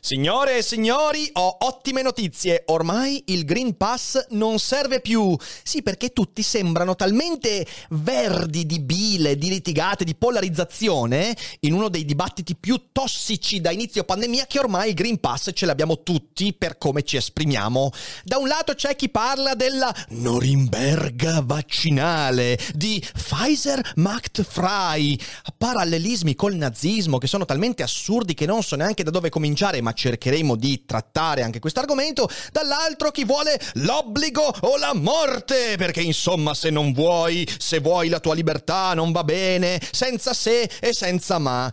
Signore e signori, ho ottime notizie. Ormai il Green Pass non serve più. Sì, perché tutti sembrano talmente verdi di bile, di litigate, di polarizzazione in uno dei dibattiti più tossici da inizio pandemia che ormai il Green Pass ce l'abbiamo tutti per come ci esprimiamo. Da un lato c'è chi parla della Norimberga vaccinale, di Pfizer Macht Frei, parallelismi col nazismo che sono talmente assurdi che non so neanche da dove cominciare cominciare, ma cercheremo di trattare anche questo argomento. Dall'altro chi vuole? L'obbligo o la morte, perché insomma se non vuoi, se vuoi la tua libertà non va bene, senza se e senza ma.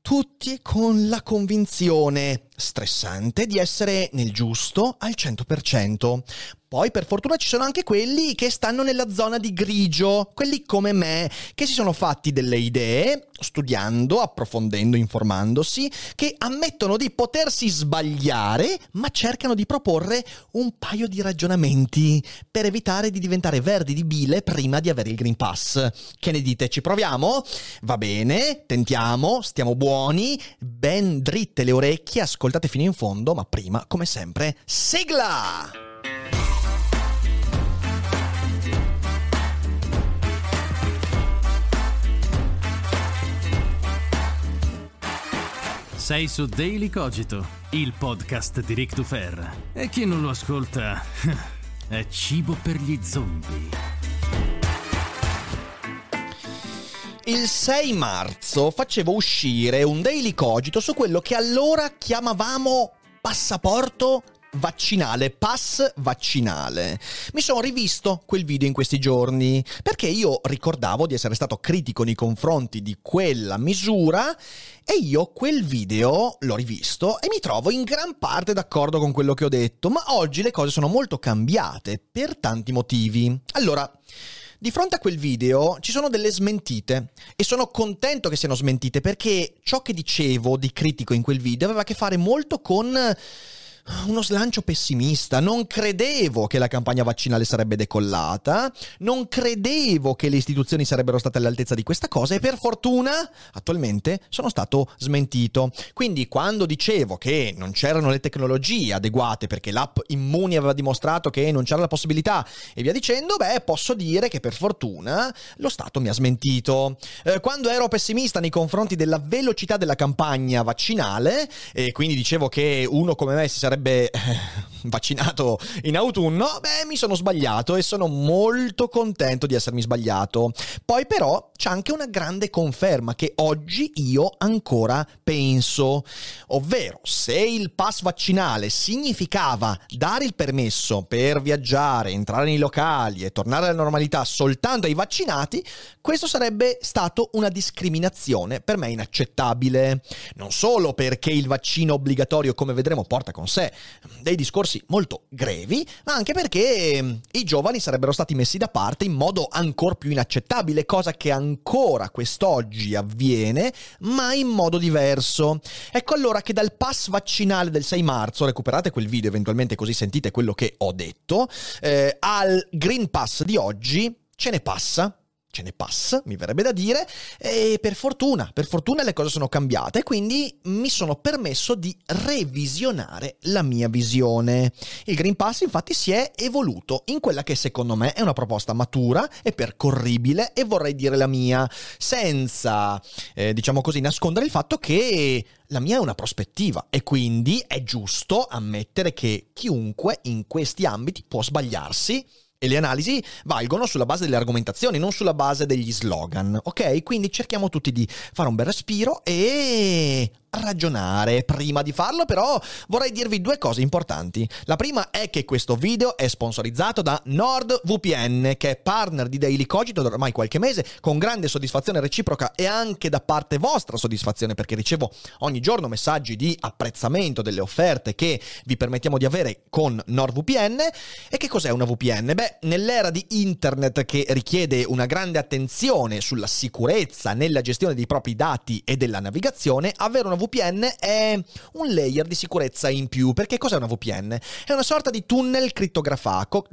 Tutti con la convinzione stressante di essere nel giusto al 100%. Poi per fortuna ci sono anche quelli che stanno nella zona di grigio, quelli come me, che si sono fatti delle idee, studiando, approfondendo, informandosi, che ammettono di potersi sbagliare, ma cercano di proporre un paio di ragionamenti per evitare di diventare verdi di bile prima di avere il Green Pass. Che ne dite? Ci proviamo? Va bene, tentiamo, stiamo buoni, ben dritte le orecchie, ascoltate fino in fondo, ma prima, come sempre, sigla! Sei su Daily Cogito, il podcast di Rick Dufer. E chi non lo ascolta è cibo per gli zombie. Il 6 marzo facevo uscire un Daily Cogito su quello che allora chiamavamo passaporto vaccinale, pass vaccinale. Mi sono rivisto quel video in questi giorni perché io ricordavo di essere stato critico nei confronti di quella misura e io quel video l'ho rivisto e mi trovo in gran parte d'accordo con quello che ho detto, ma oggi le cose sono molto cambiate per tanti motivi. Allora, di fronte a quel video ci sono delle smentite e sono contento che siano smentite perché ciò che dicevo di critico in quel video aveva a che fare molto con uno slancio pessimista. Non credevo che la campagna vaccinale sarebbe decollata, non credevo che le istituzioni sarebbero state all'altezza di questa cosa e per fortuna attualmente sono stato smentito. Quindi quando dicevo che non c'erano le tecnologie adeguate perché l'app Immuni aveva dimostrato che non c'era la possibilità e via dicendo, beh, posso dire che per fortuna lo Stato mi ha smentito. Eh, quando ero pessimista nei confronti della velocità della campagna vaccinale e quindi dicevo che uno come me si sarebbe sarebbe eh, vaccinato in autunno, beh, mi sono sbagliato e sono molto contento di essermi sbagliato. Poi però c'è anche una grande conferma che oggi io ancora penso, ovvero se il pass vaccinale significava dare il permesso per viaggiare, entrare nei locali e tornare alla normalità soltanto ai vaccinati, questo sarebbe stato una discriminazione per me inaccettabile. Non solo perché il vaccino obbligatorio, come vedremo, porta con sé dei discorsi molto grevi, ma anche perché mm, i giovani sarebbero stati messi da parte in modo ancora più inaccettabile, cosa che ancora quest'oggi avviene, ma in modo diverso. Ecco allora che dal pass vaccinale del 6 marzo, recuperate quel video eventualmente così sentite quello che ho detto, eh, al Green Pass di oggi ce ne passa ce ne passa, mi verrebbe da dire, e per fortuna, per fortuna le cose sono cambiate quindi mi sono permesso di revisionare la mia visione. Il Green Pass infatti si è evoluto in quella che secondo me è una proposta matura e percorribile e vorrei dire la mia, senza, eh, diciamo così, nascondere il fatto che la mia è una prospettiva e quindi è giusto ammettere che chiunque in questi ambiti può sbagliarsi e le analisi valgono sulla base delle argomentazioni, non sulla base degli slogan, ok? Quindi cerchiamo tutti di fare un bel respiro e ragionare. Prima di farlo però vorrei dirvi due cose importanti. La prima è che questo video è sponsorizzato da NordVPN, che è partner di Daily Cogito da ormai qualche mese, con grande soddisfazione reciproca e anche da parte vostra soddisfazione, perché ricevo ogni giorno messaggi di apprezzamento delle offerte che vi permettiamo di avere con NordVPN. E che cos'è una VPN? Beh, nell'era di internet che richiede una grande attenzione sulla sicurezza nella gestione dei propri dati e della navigazione, avere una VPN è un layer di sicurezza in più. Perché cos'è una VPN? È una sorta di tunnel crittografato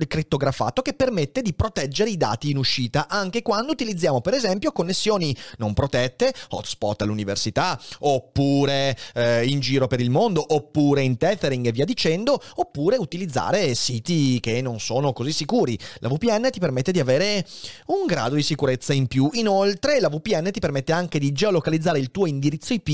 che permette di proteggere i dati in uscita anche quando utilizziamo per esempio connessioni non protette, hotspot all'università, oppure eh, in giro per il mondo, oppure in tethering e via dicendo, oppure utilizzare siti che non sono così sicuri. La VPN ti permette di avere un grado di sicurezza in più. Inoltre la VPN ti permette anche di geolocalizzare il tuo indirizzo IP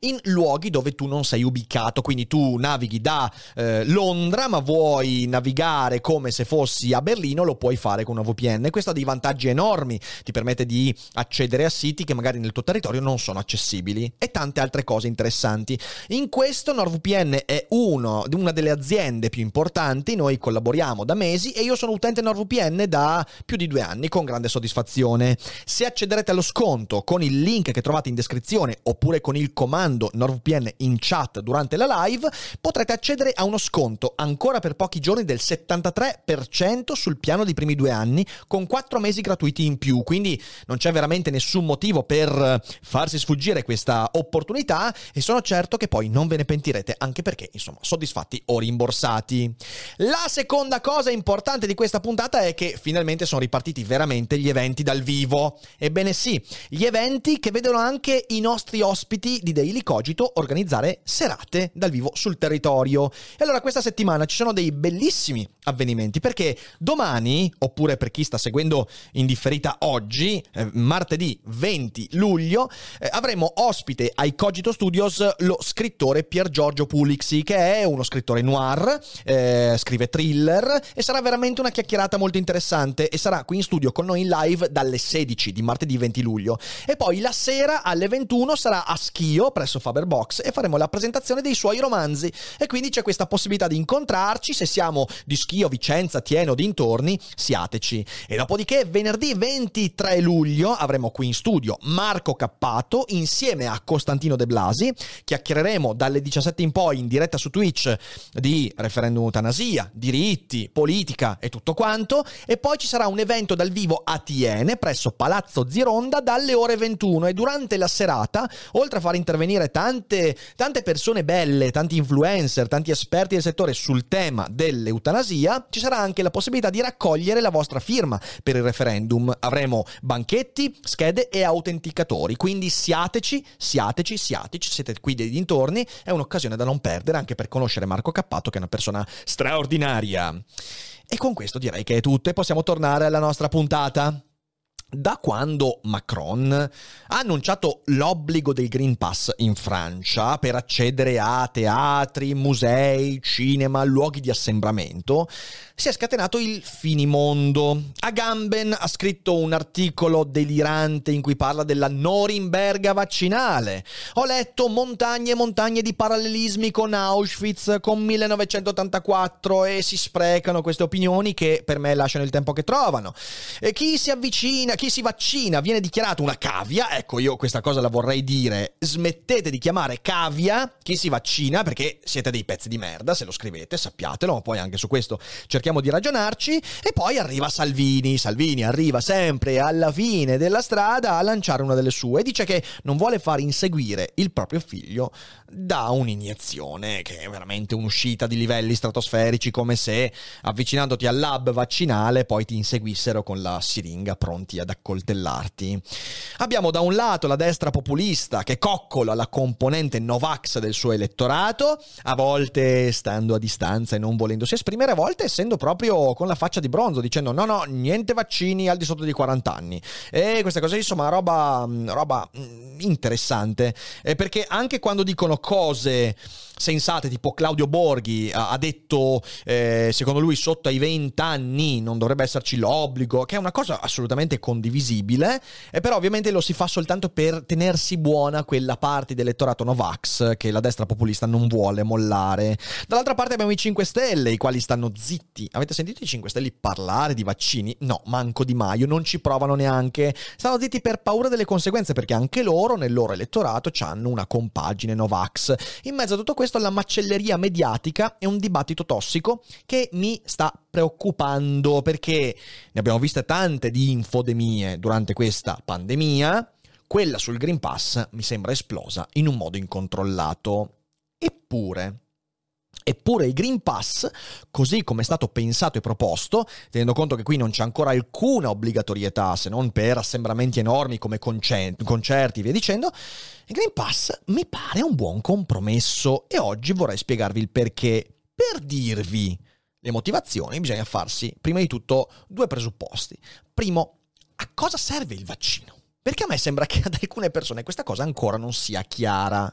in luoghi dove tu non sei ubicato, quindi tu navighi da eh, Londra ma vuoi navigare come se fossi a Berlino, lo puoi fare con una VPN. Questo ha dei vantaggi enormi, ti permette di accedere a siti che magari nel tuo territorio non sono accessibili e tante altre cose interessanti. In questo NordVPN è uno, una delle aziende più importanti, noi collaboriamo da mesi e io sono utente NordVPN da più di due anni con grande soddisfazione. Se accederete allo sconto con il link che trovate in descrizione oppure con il comando NordVPN in chat durante la live, potrete accedere a uno sconto ancora per pochi giorni del 73% sul piano dei primi due anni con 4 mesi gratuiti in più. Quindi non c'è veramente nessun motivo per farsi sfuggire questa opportunità e sono certo che poi non ve ne pentirete anche perché insomma soddisfatti o rimborsati. La seconda cosa importante di questa puntata è che finalmente sono ripartiti veramente gli eventi dal vivo. Ebbene sì, gli eventi che vedono anche i nostri ospiti di Daily Cogito organizzare serate dal vivo sul territorio. E allora questa settimana ci sono dei bellissimi avvenimenti perché domani, oppure per chi sta seguendo in differita oggi, eh, martedì 20 luglio, eh, avremo ospite ai Cogito Studios lo scrittore Pier Giorgio Pulixi, che è uno scrittore noir, eh, scrive thriller e sarà veramente una chiacchierata molto interessante e sarà qui in studio con noi in live dalle 16 di martedì 20 luglio. E poi la sera alle 21 sarà a Schio presso Faber Box e faremo la presentazione dei suoi romanzi. E quindi c'è questa possibilità di incontrarci. Se siamo di Schio, Vicenza, Tieno, dintorni, siateci. E dopodiché venerdì 23 luglio avremo qui in studio Marco Cappato insieme a Costantino De Blasi, chiacchiereremo dalle 17 in poi in diretta su Twitch di referendum eutanasia, diritti, politica e tutto quanto. E poi ci sarà un evento dal vivo a Tiene presso Palazzo Zironda dalle ore 21 e durante la serata, oltre a far intervenire tante, tante persone belle, tanti influencer, tanti esperti del settore sul tema dell'eutanasia, ci sarà anche la possibilità di raccogliere la vostra firma per il referendum. Avremo banchetti, schede e autenticatori, quindi siateci, siateci, siateci, siete qui dei dintorni, è un'occasione da non perdere anche per conoscere Marco Cappato che è una persona straordinaria. E con questo direi che è tutto e possiamo tornare alla nostra puntata. Da quando Macron ha annunciato l'obbligo del Green Pass in Francia per accedere a teatri, musei, cinema, luoghi di assembramento, si è scatenato il finimondo. Agamben ha scritto un articolo delirante in cui parla della Norimberga vaccinale. Ho letto montagne e montagne di parallelismi con Auschwitz, con 1984 e si sprecano queste opinioni che per me lasciano il tempo che trovano. E chi si avvicina, chi si vaccina viene dichiarato una cavia. Ecco, io questa cosa la vorrei dire. Smettete di chiamare cavia chi si vaccina perché siete dei pezzi di merda, se lo scrivete, sappiatelo, poi anche su questo cerchiamo cerchiamo di ragionarci e poi arriva Salvini. Salvini arriva sempre alla fine della strada a lanciare una delle sue e dice che non vuole far inseguire il proprio figlio da un'iniezione, che è veramente un'uscita di livelli stratosferici, come se avvicinandoti al lab vaccinale poi ti inseguissero con la siringa pronti ad accoltellarti. Abbiamo da un lato la destra populista che coccola la componente Novax del suo elettorato, a volte stando a distanza e non volendosi esprimere, a volte essendo proprio con la faccia di bronzo, dicendo no no, niente vaccini al di sotto di 40 anni. E queste cose insomma roba, roba interessante, perché anche quando dicono cose sensate, tipo Claudio Borghi ha detto, eh, secondo lui, sotto ai 20 anni non dovrebbe esserci l'obbligo, che è una cosa assolutamente condivisibile, e però ovviamente lo si fa soltanto per tenersi buona quella parte dell'elettorato Novax che la destra populista non vuole mollare. Dall'altra parte abbiamo i 5 Stelle, i quali stanno zitti. Avete sentito i 5 Stelle parlare di vaccini? No, manco Di Maio, non ci provano neanche. Stanno zitti per paura delle conseguenze, perché anche loro, nel loro elettorato, hanno una compagine Novax. In mezzo a tutto questo la macelleria mediatica è un dibattito tossico che mi sta preoccupando perché ne abbiamo viste tante di infodemie durante questa pandemia. Quella sul Green Pass mi sembra esplosa in un modo incontrollato. Eppure, Eppure il Green Pass, così come è stato pensato e proposto, tenendo conto che qui non c'è ancora alcuna obbligatorietà se non per assembramenti enormi come concerti e via dicendo, il Green Pass mi pare un buon compromesso e oggi vorrei spiegarvi il perché. Per dirvi le motivazioni bisogna farsi prima di tutto due presupposti. Primo, a cosa serve il vaccino? Perché a me sembra che ad alcune persone questa cosa ancora non sia chiara.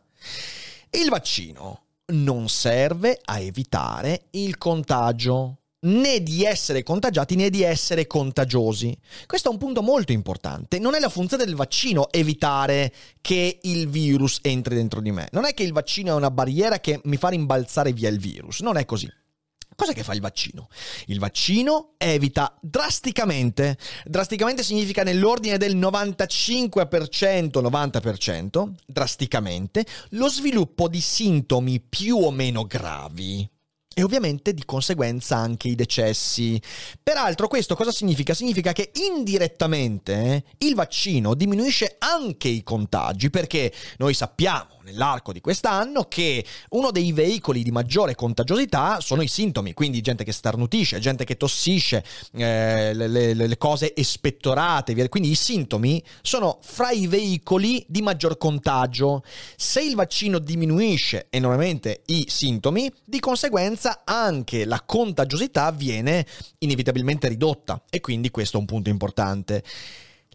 Il vaccino non serve a evitare il contagio né di essere contagiati né di essere contagiosi. Questo è un punto molto importante. Non è la funzione del vaccino evitare che il virus entri dentro di me. Non è che il vaccino è una barriera che mi fa rimbalzare via il virus. Non è così. Cos'è che fa il vaccino? Il vaccino evita drasticamente, drasticamente significa nell'ordine del 95%, 90%, drasticamente, lo sviluppo di sintomi più o meno gravi. E ovviamente di conseguenza anche i decessi. Peraltro questo cosa significa? Significa che indirettamente eh, il vaccino diminuisce anche i contagi perché noi sappiamo nell'arco di quest'anno che uno dei veicoli di maggiore contagiosità sono i sintomi, quindi gente che starnutisce, gente che tossisce, eh, le, le, le, cose espettorate, quindi i sintomi sono fra i veicoli di maggior contagio. Se il vaccino diminuisce enormemente i sintomi, di conseguenza anche la contagiosità viene inevitabilmente ridotta e quindi questo è un punto importante.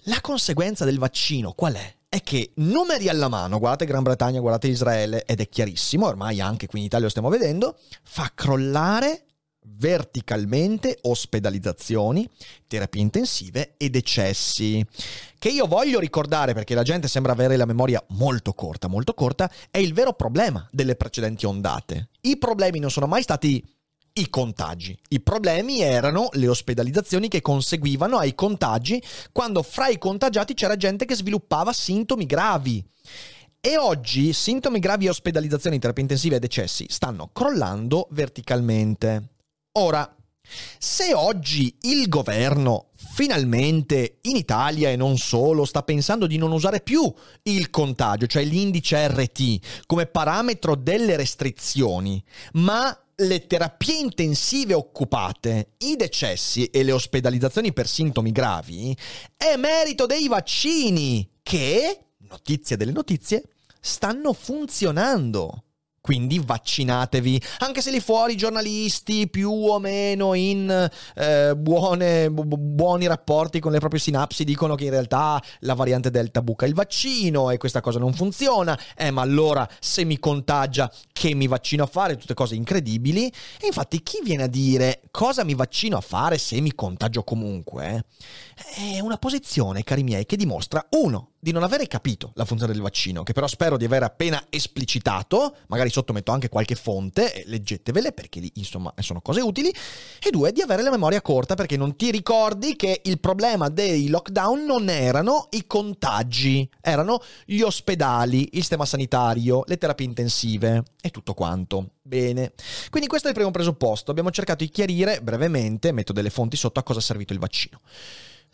La conseguenza del vaccino qual è? È che numeri alla mano, guardate Gran Bretagna, guardate Israele, ed è chiarissimo, ormai anche qui in Italia lo stiamo vedendo, fa crollare verticalmente ospedalizzazioni, terapie intensive e decessi. Che io voglio ricordare perché la gente sembra avere la memoria molto corta, molto corta, è il vero problema delle precedenti ondate. I problemi non sono mai stati i contagi. I problemi erano le ospedalizzazioni che conseguivano ai contagi quando fra i contagiati c'era gente che sviluppava sintomi gravi. E oggi sintomi gravi e ospedalizzazioni, terapie intensive e decessi stanno crollando verticalmente. Ora, se oggi il governo finalmente in Italia e non solo sta pensando di non usare più il contagio, cioè l'indice RT, come parametro delle restrizioni, ma le terapie intensive occupate, i decessi e le ospedalizzazioni per sintomi gravi è merito dei vaccini che, notizia delle notizie, stanno funzionando. Quindi vaccinatevi, anche se lì fuori giornalisti più o meno in eh, buone, bu- buoni rapporti con le proprie sinapsi dicono che in realtà la variante Delta buca il vaccino e questa cosa non funziona. Eh, ma allora se mi contagia che mi vaccino a fare? Tutte cose incredibili. E infatti chi viene a dire cosa mi vaccino a fare se mi contagio comunque? È una posizione, cari miei, che dimostra uno di non avere capito la funzione del vaccino, che però spero di aver appena esplicitato, magari sotto metto anche qualche fonte, leggetevele perché lì insomma sono cose utili, e due, di avere la memoria corta perché non ti ricordi che il problema dei lockdown non erano i contagi, erano gli ospedali, il sistema sanitario, le terapie intensive e tutto quanto. Bene, quindi questo è il primo presupposto, abbiamo cercato di chiarire brevemente, metto delle fonti sotto a cosa è servito il vaccino.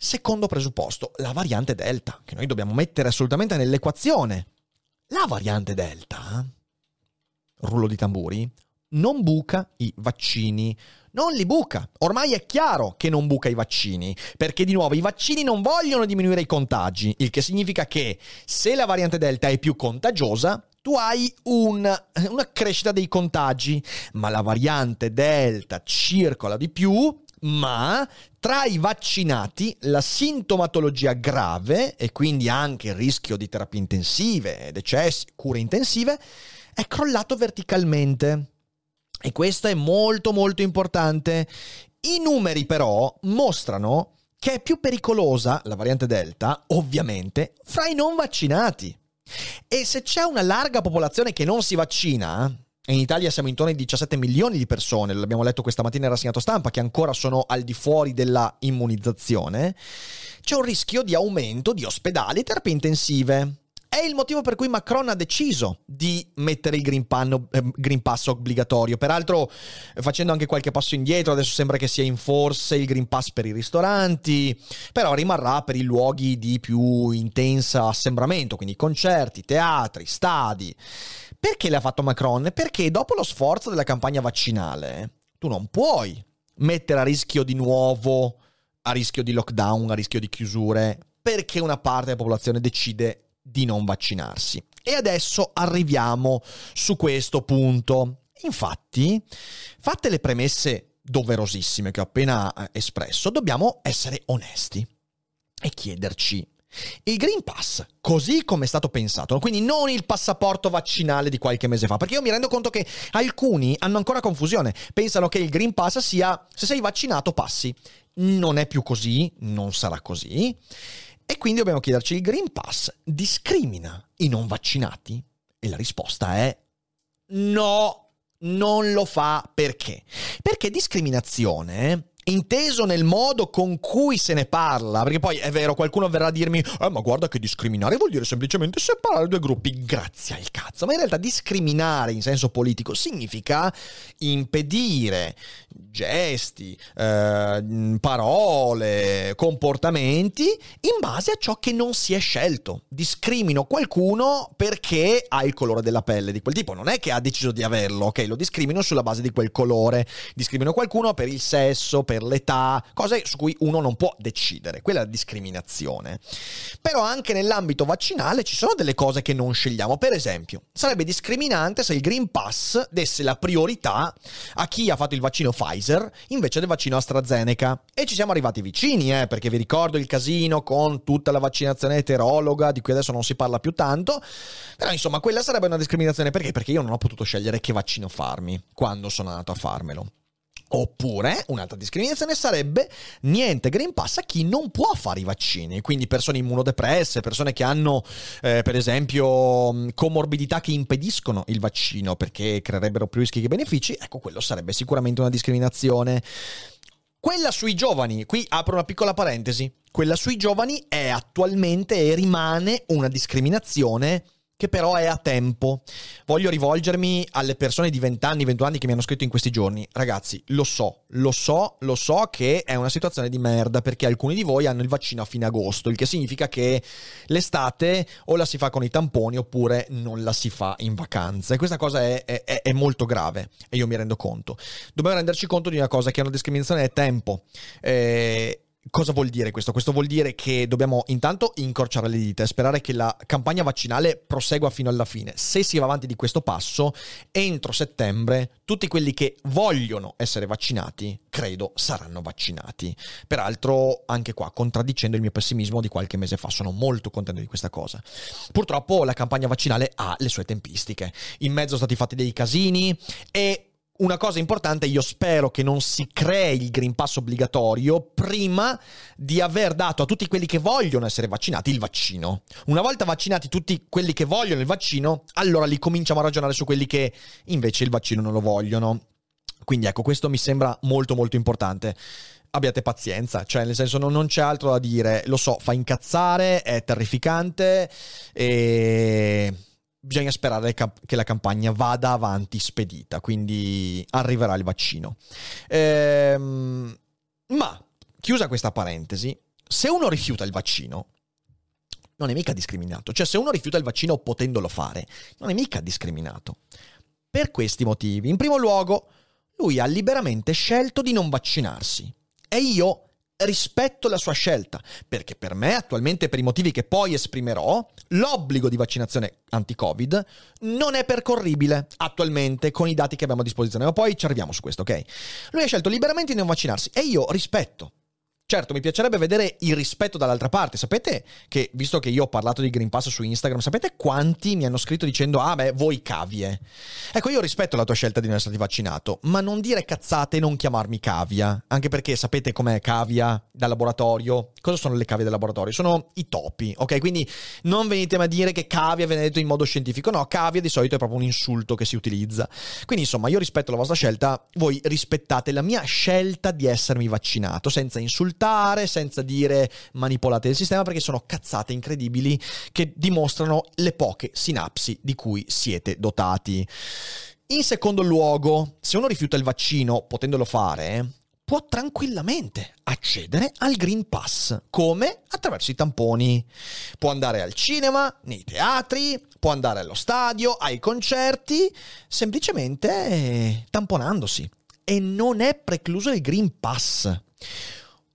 Secondo presupposto, la variante Delta, che noi dobbiamo mettere assolutamente nell'equazione. La variante Delta, rullo di tamburi, non buca i vaccini. Non li buca. Ormai è chiaro che non buca i vaccini, perché di nuovo i vaccini non vogliono diminuire i contagi, il che significa che se la variante Delta è più contagiosa, tu hai un, una crescita dei contagi, ma la variante Delta circola di più ma tra i vaccinati la sintomatologia grave e quindi anche il rischio di terapie intensive, decessi, cure intensive è crollato verticalmente. E questo è molto molto importante. I numeri però mostrano che è più pericolosa la variante Delta, ovviamente, fra i non vaccinati. E se c'è una larga popolazione che non si vaccina, e in Italia siamo intorno ai 17 milioni di persone, l'abbiamo letto questa mattina in rassegnato stampa, che ancora sono al di fuori della immunizzazione, c'è un rischio di aumento di ospedali e terapie intensive. È il motivo per cui Macron ha deciso di mettere il Green, Pan, eh, Green, Pass obbligatorio. Peraltro, facendo anche qualche passo indietro, adesso sembra che sia in forse il Green Pass per i ristoranti, però rimarrà per i luoghi di più intensa assembramento, quindi concerti, teatri, stadi. Perché l'ha fatto Macron? Perché dopo lo sforzo della campagna vaccinale, tu non puoi mettere a rischio di nuovo, a rischio di lockdown, a rischio di chiusure, perché una parte della popolazione decide di non vaccinarsi. E adesso arriviamo su questo punto. Infatti, fatte le premesse doverosissime che ho appena eh, espresso, dobbiamo essere onesti e chiederci il Green Pass, così come è stato pensato, quindi non il passaporto vaccinale di qualche mese fa, perché io mi rendo conto che alcuni hanno ancora confusione, pensano che il Green Pass sia se sei vaccinato passi. Non è più così, non sarà così. E quindi dobbiamo chiederci, il Green Pass discrimina i non vaccinati? E la risposta è no, non lo fa perché? Perché discriminazione inteso nel modo con cui se ne parla, perché poi è vero, qualcuno verrà a dirmi, eh, ma guarda che discriminare vuol dire semplicemente separare due gruppi, grazie al cazzo, ma in realtà discriminare in senso politico significa impedire gesti, eh, parole, comportamenti in base a ciò che non si è scelto. Discrimino qualcuno perché ha il colore della pelle di quel tipo, non è che ha deciso di averlo, ok? Lo discrimino sulla base di quel colore, discrimino qualcuno per il sesso, per l'età, cose su cui uno non può decidere, quella è la discriminazione. Però anche nell'ambito vaccinale ci sono delle cose che non scegliamo, per esempio, sarebbe discriminante se il Green Pass desse la priorità a chi ha fatto il vaccino Pfizer invece del vaccino AstraZeneca. E ci siamo arrivati vicini, eh, perché vi ricordo il casino con tutta la vaccinazione eterologa, di cui adesso non si parla più tanto. Però insomma, quella sarebbe una discriminazione perché? Perché io non ho potuto scegliere che vaccino farmi quando sono andato a farmelo. Oppure un'altra discriminazione sarebbe niente Green Pass a chi non può fare i vaccini, quindi persone immunodepresse, persone che hanno eh, per esempio comorbidità che impediscono il vaccino perché creerebbero più rischi che benefici, ecco quello sarebbe sicuramente una discriminazione. Quella sui giovani, qui apro una piccola parentesi, quella sui giovani è attualmente e rimane una discriminazione che però è a tempo. Voglio rivolgermi alle persone di 20 anni, 21 anni che mi hanno scritto in questi giorni. Ragazzi, lo so, lo so, lo so che è una situazione di merda perché alcuni di voi hanno il vaccino a fine agosto, il che significa che l'estate o la si fa con i tamponi oppure non la si fa in vacanza. E questa cosa è, è, è molto grave e io mi rendo conto. Dobbiamo renderci conto di una cosa che è una discriminazione è tempo. Eh, Cosa vuol dire questo? Questo vuol dire che dobbiamo intanto incorciare le dita e sperare che la campagna vaccinale prosegua fino alla fine. Se si va avanti di questo passo, entro settembre tutti quelli che vogliono essere vaccinati, credo, saranno vaccinati. Peraltro, anche qua, contraddicendo il mio pessimismo di qualche mese fa, sono molto contento di questa cosa. Purtroppo la campagna vaccinale ha le sue tempistiche. In mezzo sono stati fatti dei casini e una cosa importante, io spero che non si crei il Green Pass obbligatorio prima di aver dato a tutti quelli che vogliono essere vaccinati il vaccino. Una volta vaccinati tutti quelli che vogliono il vaccino, allora lì cominciamo a ragionare su quelli che invece il vaccino non lo vogliono. Quindi ecco, questo mi sembra molto molto importante abbiate pazienza, cioè nel senso non, non, c'è altro da dire, lo so, fa incazzare, è terrificante e bisogna sperare che la campagna vada avanti spedita, quindi arriverà il vaccino. Ehm, ma, chiusa questa parentesi, se uno rifiuta il vaccino, non è mica discriminato. Cioè, se uno rifiuta il vaccino potendolo fare, non è mica discriminato. Per questi motivi, in primo luogo, lui ha liberamente scelto di non vaccinarsi. E io rispetto la sua scelta, perché per me, attualmente per i motivi che poi esprimerò, l'obbligo di vaccinazione anti-Covid non è percorribile attualmente con i dati che abbiamo a disposizione, ma poi ci arriviamo su questo, ok? Lui ha scelto liberamente di non vaccinarsi e io rispetto Certo, mi piacerebbe vedere il rispetto dall'altra parte. Sapete che, visto che io ho parlato di Green Pass su Instagram, sapete quanti mi hanno scritto dicendo, ah beh, voi cavie. Ecco, io rispetto la tua scelta di non essere vaccinato, ma non dire cazzate e non chiamarmi cavia. Anche perché sapete com'è cavia da laboratorio? Cosa sono le cavie del laboratorio? Sono i topi, ok? Quindi non venitemi a dire che cavia viene detto in modo scientifico. No, cavia di solito è proprio un insulto che si utilizza. Quindi insomma, io rispetto la vostra scelta, voi rispettate la mia scelta di essermi vaccinato, senza insultare, senza dire manipolate il sistema, perché sono cazzate incredibili che dimostrano le poche sinapsi di cui siete dotati. In secondo luogo, se uno rifiuta il vaccino, potendolo fare, può tranquillamente accedere al Green Pass. Come? Attraverso i tamponi. Può andare al cinema, nei teatri, può andare allo stadio, ai concerti, semplicemente tamponandosi. E non è precluso il Green Pass.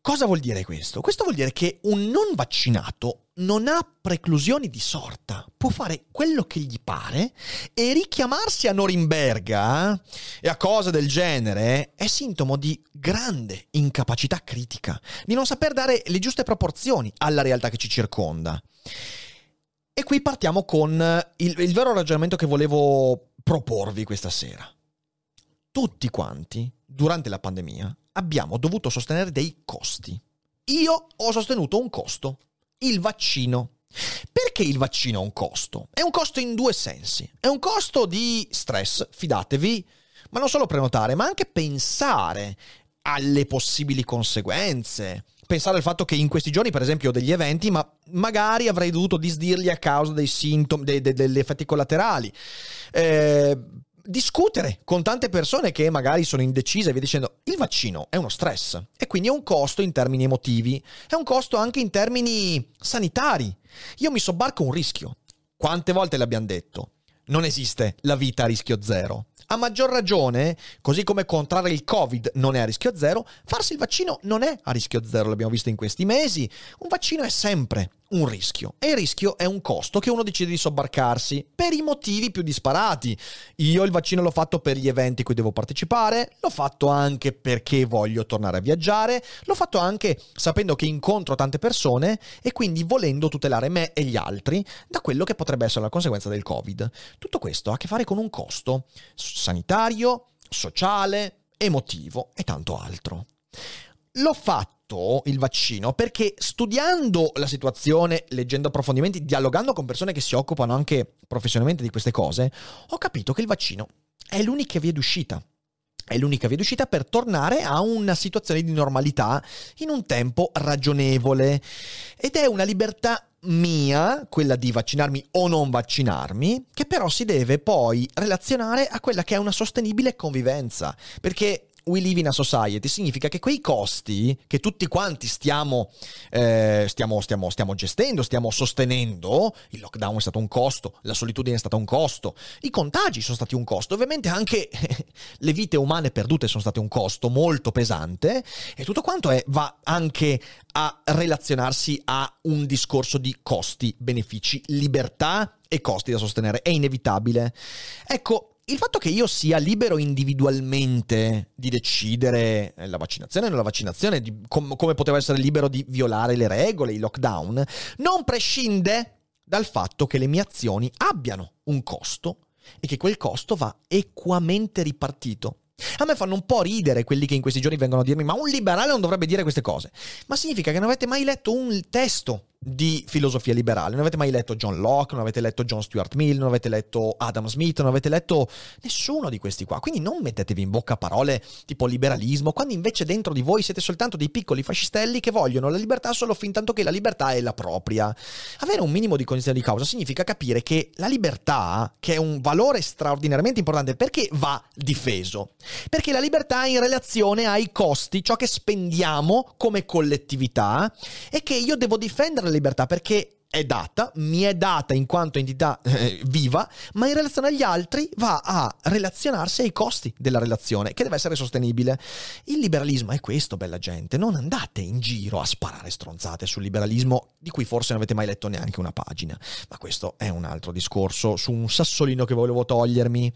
Cosa vuol dire questo? Questo vuol dire che un non vaccinato non ha preclusioni di sorta, può fare quello che gli pare e richiamarsi a Norimberga e a cose del genere è sintomo di grande incapacità critica, di non saper dare le giuste proporzioni alla realtà che ci circonda. E qui partiamo con il, il vero ragionamento che volevo proporvi questa sera. Tutti quanti, durante la pandemia, abbiamo dovuto sostenere dei costi. Io ho sostenuto un costo, il vaccino. Perché il vaccino ha un costo? È un costo in due sensi. È un costo di stress, fidatevi, ma non solo prenotare, ma anche pensare alle possibili conseguenze. Pensare al fatto che in questi giorni, per esempio, ho degli eventi, ma magari avrei dovuto disdirli a causa dei sintomi, dei, dei, degli effetti collaterali. Eh, discutere con tante persone che magari sono indecise e via dicendo il vaccino è uno stress e quindi è un costo in termini emotivi, è un costo anche in termini sanitari. Io mi sobbarco un rischio. Quante volte l'abbiamo detto? Non esiste la vita a rischio zero. A maggior ragione, così come contrarre il Covid non è a rischio zero, farsi il vaccino non è a rischio zero, l'abbiamo visto in questi mesi. Un vaccino è sempre un rischio e il rischio è un costo che uno decide di sobbarcarsi per i motivi più disparati. Io il vaccino l'ho fatto per gli eventi cui devo partecipare, l'ho fatto anche perché voglio tornare a viaggiare, l'ho fatto anche sapendo che incontro tante persone e quindi volendo tutelare me e gli altri da quello che potrebbe essere la conseguenza del Covid. Tutto questo ha a che fare con un costo sanitario, sociale, emotivo e tanto altro. L'ho fatto il vaccino perché studiando la situazione, leggendo approfondimenti, dialogando con persone che si occupano anche professionalmente di queste cose, ho capito che il vaccino è l'unica via d'uscita. È l'unica via d'uscita per tornare a una situazione di normalità in un tempo ragionevole. Ed è una libertà mia, quella di vaccinarmi o non vaccinarmi, che però si deve poi relazionare a quella che è una sostenibile convivenza. Perché we live in a society significa che quei costi che tutti quanti stiamo, eh, stiamo, stiamo, stiamo gestendo, stiamo sostenendo, il lockdown è stato un costo, la solitudine è stata un costo, i contagi sono stati un costo, ovviamente anche le vite umane perdute sono state un costo molto pesante e tutto quanto è, va anche a relazionarsi a un discorso di costi, benefici, libertà e costi da sostenere, è inevitabile. Ecco, il fatto che io sia libero individualmente di decidere eh, la vaccinazione o non la vaccinazione, di, com- come potevo essere libero di violare le regole, i lockdown, non prescinde dal fatto che le mie azioni abbiano un costo e che quel costo va equamente ripartito. A me fanno un po' ridere quelli che in questi giorni vengono a dirmi ma un liberale non dovrebbe dire queste cose. Ma significa che non avete mai letto un testo di filosofia liberale. Non avete mai letto John Locke, non avete letto John Stuart Mill, non avete letto Adam Smith, non avete letto nessuno di questi qua. Quindi non mettetevi in bocca parole tipo liberalismo, quando invece dentro di voi siete soltanto dei piccoli fascistelli che vogliono la libertà solo fin tanto che la libertà è la propria. Avere un minimo di cognizione di causa significa capire che la libertà, che è un valore straordinariamente importante, perché va difeso? Perché la libertà è in relazione ai costi, ciò che spendiamo come collettività e che io devo difendere la libertà perché è data, mi è data in quanto entità eh, viva, ma in relazione agli altri va a relazionarsi ai costi della relazione, che deve essere sostenibile. Il liberalismo è questo, bella gente, non andate in giro a sparare stronzate sul liberalismo di cui forse non avete mai letto neanche una pagina, ma questo è un altro discorso su un sassolino che volevo togliermi.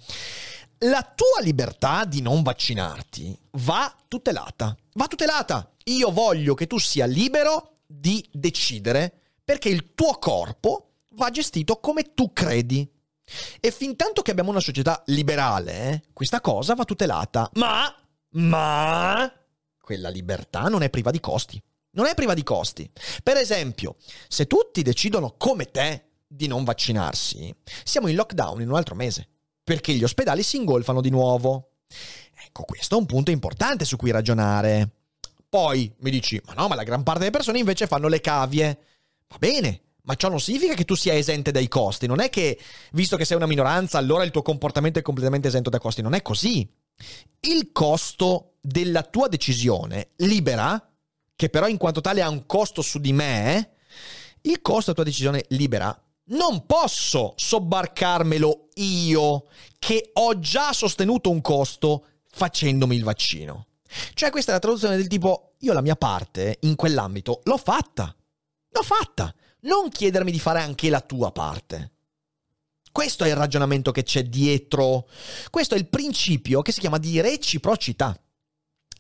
la tua libertà di non vaccinarti va tutelata. Va tutelata. Io voglio che tu sia libero di decidere perché il tuo corpo va gestito come tu credi. E fin tanto che abbiamo una società liberale, eh, questa cosa va tutelata. Ma, ma, quella libertà non è priva di costi. Non è priva di costi. Per esempio, se tutti decidono come te di non vaccinarsi, siamo in lockdown in un altro mese, perché gli ospedali si ingolfano di nuovo. Ecco, questo è un punto importante su cui ragionare. Poi mi dici, ma no, ma la gran parte delle persone invece fanno le cavie. Va bene, ma ciò non significa che tu sia esente dai costi. Non è che, visto che sei una minoranza, allora il tuo comportamento è completamente esento dai costi. Non è così. Il costo della tua decisione libera, che però in quanto tale ha un costo su di me, il costo della tua decisione libera non posso sobbarcarmelo io che ho già sostenuto un costo facendomi il vaccino. Cioè questa è la traduzione del tipo io la mia parte in quell'ambito l'ho fatta. L'ho fatta non chiedermi di fare anche la tua parte. Questo è il ragionamento che c'è dietro. Questo è il principio che si chiama di reciprocità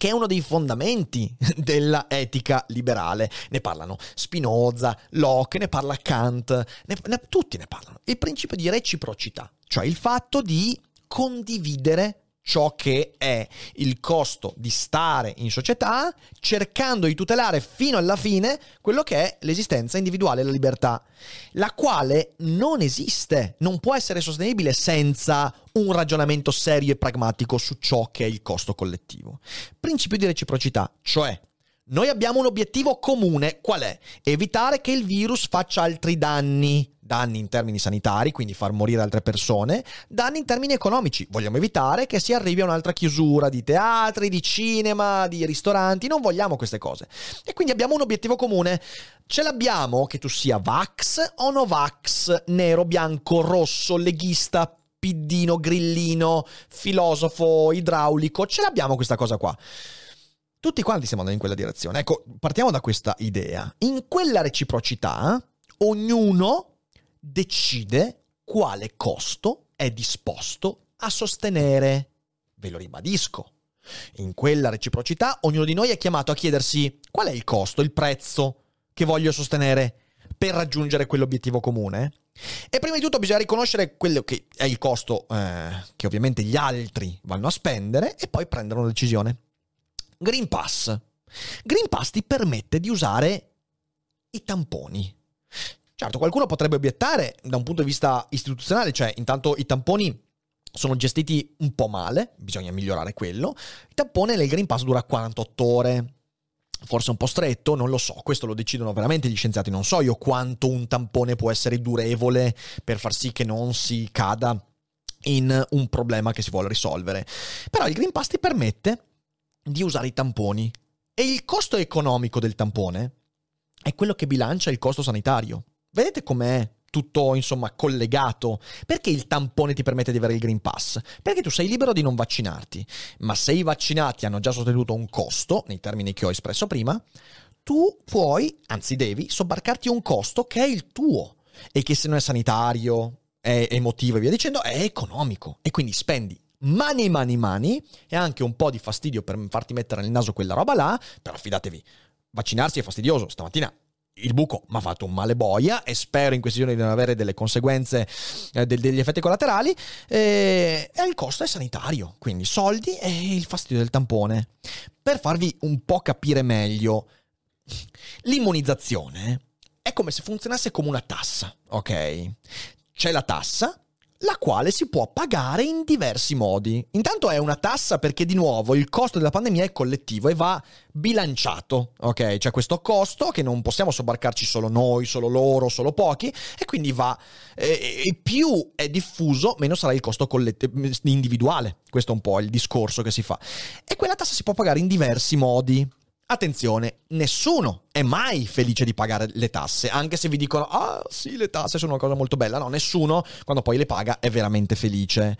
che è uno dei fondamenti della etica liberale. Ne parlano Spinoza, Locke, ne parla Kant, ne, ne, tutti ne parlano. Il principio di reciprocità, cioè il fatto di condividere ciò che è il costo di stare in società, cercando di tutelare fino alla fine quello che è l'esistenza individuale la libertà, la quale non esiste, non può essere sostenibile senza un ragionamento serio e pragmatico su ciò che è il costo collettivo. Principio di reciprocità, cioè noi abbiamo un obiettivo comune, qual è? Evitare che il virus faccia altri danni danni in termini sanitari, quindi far morire altre persone, danni in termini economici. Vogliamo evitare che si arrivi a un'altra chiusura di teatri, di cinema, di ristoranti, non vogliamo queste cose. E quindi abbiamo un obiettivo comune. Ce l'abbiamo che tu sia Vax o Novax, nero, bianco, rosso, leghista, piddino, grillino, filosofo, idraulico, ce l'abbiamo questa cosa qua. Tutti quanti stiamo andando in quella direzione. Ecco, partiamo da questa idea. In quella reciprocità, ognuno decide quale costo è disposto a sostenere. Ve lo ribadisco. In quella reciprocità ognuno di noi è chiamato a chiedersi qual è il costo, il prezzo che voglio sostenere per raggiungere quell'obiettivo comune. E prima di tutto bisogna riconoscere quello che è il costo eh, che ovviamente gli altri vanno a spendere e poi prendere una decisione. Green Pass. Green Pass ti permette di usare i tamponi. Certo, qualcuno potrebbe obiettare da un punto di vista istituzionale, cioè intanto i tamponi sono gestiti un po' male, bisogna migliorare quello. Il tampone nel Green Pass dura 48 ore, forse un po' stretto, non lo so, questo lo decidono veramente gli scienziati, non so io quanto un tampone può essere durevole per far sì che non si cada in un problema che si vuole risolvere. Però il Green Pass ti permette di usare i tamponi e il costo economico del tampone è quello che bilancia il costo sanitario. Vedete com'è tutto insomma collegato. Perché il tampone ti permette di avere il Green Pass? Perché tu sei libero di non vaccinarti, ma se i vaccinati hanno già sostenuto un costo, nei termini che ho espresso prima, tu puoi, anzi devi, sobbarcarti un costo che è il tuo e che se non è sanitario, è emotivo e via dicendo, è economico. E quindi spendi mani mani mani e anche un po' di fastidio per farti mettere nel naso quella roba là, però fidatevi, vaccinarsi è fastidioso. Stamattina il buco mi ha fatto un male boia e spero in questi giorni di non avere delle conseguenze, eh, degli effetti collaterali. Eh, e il costo è sanitario, quindi soldi e il fastidio del tampone. Per farvi un po' capire meglio, l'immunizzazione è come se funzionasse come una tassa, ok? C'è la tassa la quale si può pagare in diversi modi. Intanto è una tassa perché di nuovo il costo della pandemia è collettivo e va bilanciato, ok? C'è questo costo che non possiamo sobbarcarci solo noi, solo loro, solo pochi e quindi va e più è diffuso, meno sarà il costo collettivo individuale. Questo è un po' il discorso che si fa. E quella tassa si può pagare in diversi modi. Attenzione, nessuno è mai felice di pagare le tasse, anche se vi dicono, ah sì, le tasse sono una cosa molto bella. No, nessuno, quando poi le paga, è veramente felice.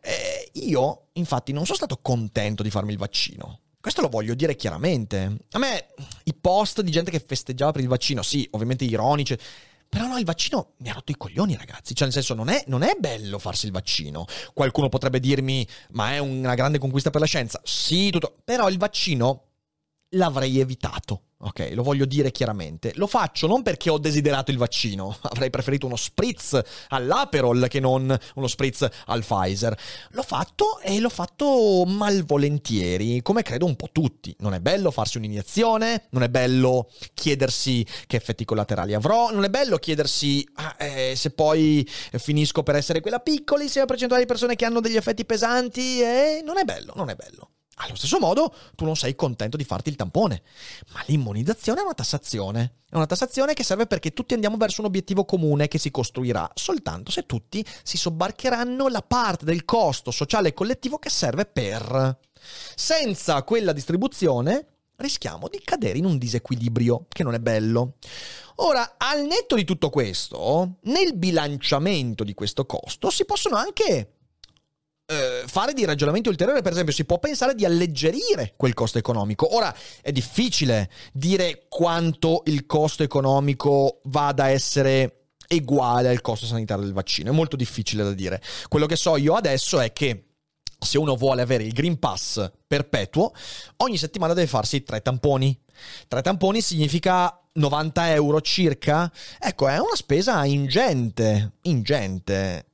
Eh, io, infatti, non sono stato contento di farmi il vaccino. Questo lo voglio dire chiaramente. A me i post di gente che festeggiava per il vaccino, sì, ovviamente ironici, Però no, il vaccino mi ha rotto i coglioni, ragazzi. Cioè, nel senso, non è, non è bello farsi il vaccino. Qualcuno potrebbe dirmi, ma è una grande conquista per la scienza. Sì, tutto. Però il vaccino l'avrei evitato. Ok, lo voglio dire chiaramente. Lo faccio non perché ho desiderato il vaccino, avrei preferito uno spritz all'Aperol che non uno spritz al Pfizer. L'ho fatto e l'ho fatto malvolentieri, come credo un po' tutti. Non è bello farsi un'iniezione, non è bello chiedersi che effetti collaterali avrò, non è bello chiedersi ah, eh, se poi finisco per essere quella piccolissima percentuale di persone che hanno degli effetti pesanti e non è bello, non è bello. Allo stesso modo, tu non sei contento di farti il tampone, ma l'immunizzazione è una tassazione. È una tassazione che serve perché tutti andiamo verso un obiettivo comune che si costruirà soltanto se tutti si sobbarcheranno la parte del costo sociale e collettivo che serve per. Senza quella distribuzione rischiamo di cadere in un disequilibrio che non è bello. Ora, al netto di tutto questo, nel bilanciamento di questo costo si possono anche eh, fare di ragionamenti ulteriori, per esempio, si può pensare di alleggerire quel costo economico. Ora è difficile dire quanto il costo economico vada a essere uguale al costo sanitario del vaccino, è molto difficile da dire. Quello che so io adesso è che se uno vuole avere il Green Pass perpetuo, ogni settimana deve farsi tre tamponi. Tre tamponi significa 90 euro circa. Ecco, è una spesa ingente, ingente.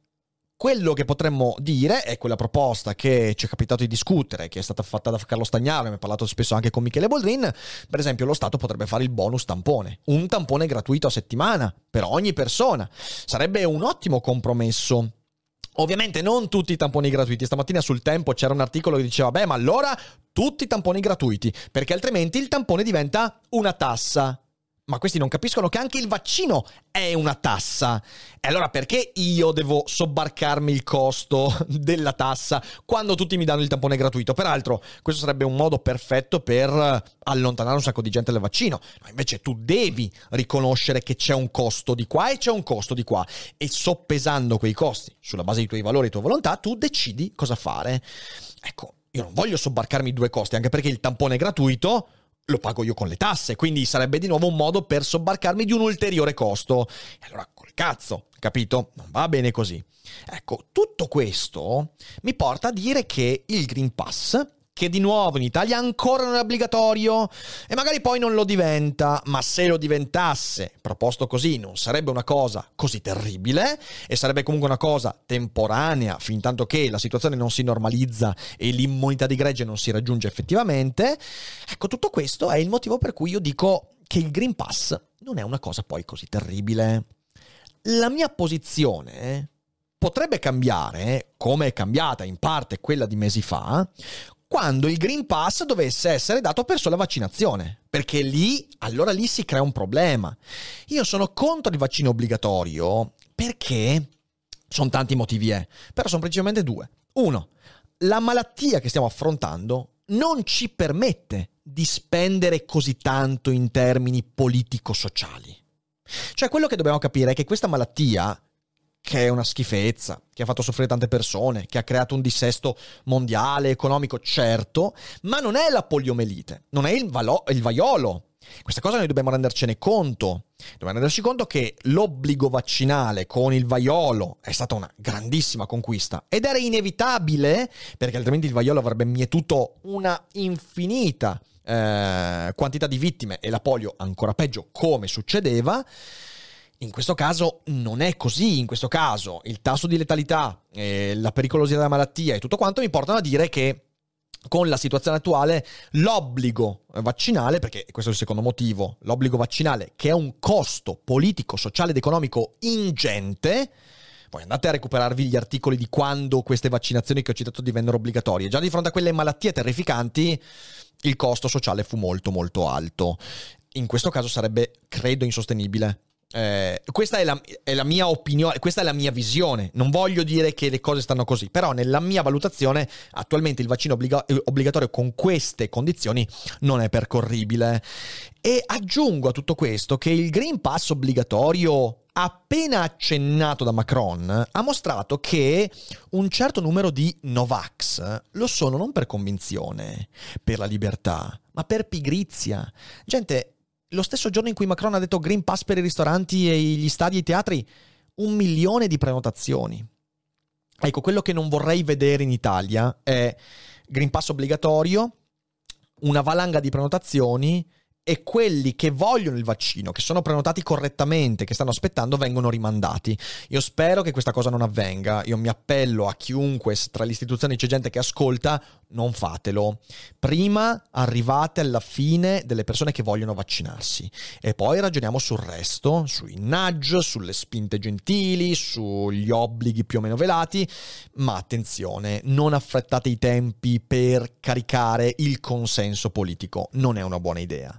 Quello che potremmo dire è quella proposta che ci è capitato di discutere, che è stata fatta da Carlo Stagnaro, ne ho parlato spesso anche con Michele Boldrin. Per esempio, lo Stato potrebbe fare il bonus tampone, un tampone gratuito a settimana per ogni persona. Sarebbe un ottimo compromesso. Ovviamente non tutti i tamponi gratuiti. Stamattina sul tempo c'era un articolo che diceva: Beh, ma allora tutti i tamponi gratuiti, perché altrimenti il tampone diventa una tassa. Ma questi non capiscono che anche il vaccino è una tassa. E allora perché io devo sobbarcarmi il costo della tassa quando tutti mi danno il tampone gratuito? Peraltro, questo sarebbe un modo perfetto per allontanare un sacco di gente dal vaccino. No, invece tu devi riconoscere che c'è un costo di qua e c'è un costo di qua. E soppesando quei costi sulla base dei tuoi valori e tua volontà, tu decidi cosa fare. Ecco, io non voglio sobbarcarmi due costi, anche perché il tampone gratuito lo pago io con le tasse, quindi sarebbe di nuovo un modo per sobbarcarmi di un ulteriore costo. E allora col cazzo, capito? Non va bene così. Ecco, tutto questo mi porta a dire che il Green Pass che di nuovo in Italia ancora non è obbligatorio e magari poi non lo diventa, ma se lo diventasse, proposto così, non sarebbe una cosa così terribile e sarebbe comunque una cosa temporanea fin tanto che la situazione non si normalizza e l'immunità di gregge non si raggiunge effettivamente. Ecco, tutto questo è il motivo per cui io dico che il Green Pass non è una cosa poi così terribile. La mia posizione potrebbe cambiare, come è cambiata in parte quella di mesi fa, quando il Green Pass dovesse essere dato per sola vaccinazione, perché lì, allora lì si crea un problema. Io sono contro il vaccino obbligatorio perché sono tanti motivi, eh, però sono principalmente due. Uno, la malattia che stiamo affrontando non ci permette di spendere così tanto in termini politico-sociali. Cioè, quello che dobbiamo capire è che questa malattia che è una schifezza, che ha fatto soffrire tante persone, che ha creato un dissesto mondiale, economico, certo, ma non è la poliomelite, non è il, valo- il vaiolo. Questa cosa noi dobbiamo rendercene conto. Dobbiamo renderci conto che l'obbligo vaccinale con il vaiolo è stata una grandissima conquista ed era inevitabile, perché altrimenti il vaiolo avrebbe mietuto una infinita eh, quantità di vittime e la polio ancora peggio come succedeva. In questo caso non è così, in questo caso il tasso di letalità, eh, la pericolosità della malattia e tutto quanto mi portano a dire che con la situazione attuale l'obbligo vaccinale, perché questo è il secondo motivo, l'obbligo vaccinale che è un costo politico, sociale ed economico ingente, poi andate a recuperarvi gli articoli di quando queste vaccinazioni che ho citato divennero obbligatorie. Già di fronte a quelle malattie terrificanti il costo sociale fu molto molto alto. In questo caso sarebbe, credo, insostenibile. Eh, questa è la, è la, mia opinione, questa è la mia visione. Non voglio dire che le cose stanno così, però nella mia valutazione attualmente il vaccino obbliga- obbligatorio con queste condizioni non è percorribile. E aggiungo a tutto questo che il Green Pass obbligatorio appena accennato da Macron ha mostrato che un certo numero di Novax lo sono non per convinzione, per la libertà, ma per pigrizia. Gente lo stesso giorno in cui Macron ha detto Green Pass per i ristoranti e gli stadi e i teatri, un milione di prenotazioni. Ecco, quello che non vorrei vedere in Italia è Green Pass obbligatorio, una valanga di prenotazioni e quelli che vogliono il vaccino, che sono prenotati correttamente, che stanno aspettando, vengono rimandati. Io spero che questa cosa non avvenga. Io mi appello a chiunque, tra le istituzioni c'è gente che ascolta, non fatelo. Prima arrivate alla fine delle persone che vogliono vaccinarsi e poi ragioniamo sul resto, sui nudge, sulle spinte gentili, sugli obblighi più o meno velati, ma attenzione, non affrettate i tempi per caricare il consenso politico, non è una buona idea.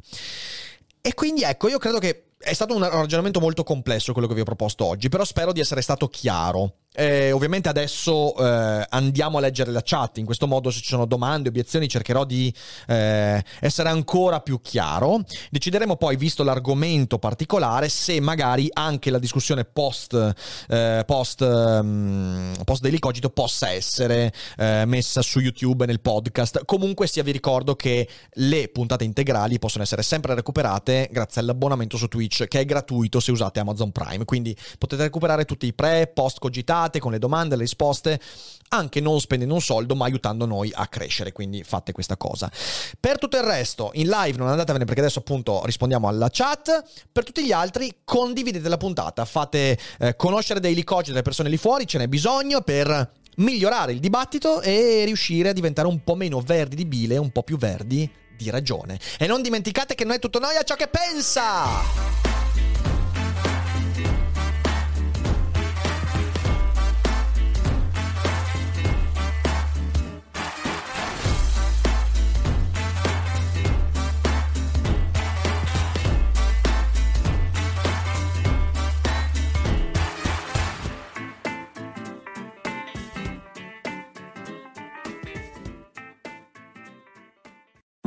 E quindi ecco, io credo che è stato un ragionamento molto complesso quello che vi ho proposto oggi, però spero di essere stato chiaro. Eh, ovviamente adesso eh, andiamo a leggere la chat, in questo modo se ci sono domande, obiezioni cercherò di eh, essere ancora più chiaro. Decideremo poi, visto l'argomento particolare, se magari anche la discussione post, eh, post, um, post Daily Cogito possa essere eh, messa su YouTube nel podcast. Comunque sia vi ricordo che le puntate integrali possono essere sempre recuperate grazie all'abbonamento su Twitch che è gratuito se usate Amazon Prime, quindi potete recuperare tutti i pre, post cogitati con le domande, le risposte, anche non spendendo un soldo, ma aiutando noi a crescere. Quindi fate questa cosa. Per tutto il resto, in live non andatevene perché adesso appunto rispondiamo alla chat. Per tutti gli altri, condividete la puntata, fate eh, conoscere dei licoggi delle persone lì fuori, ce n'è bisogno per migliorare il dibattito e riuscire a diventare un po' meno verdi di bile, un po' più verdi di ragione. E non dimenticate che non è tutto noi a ciò che pensa!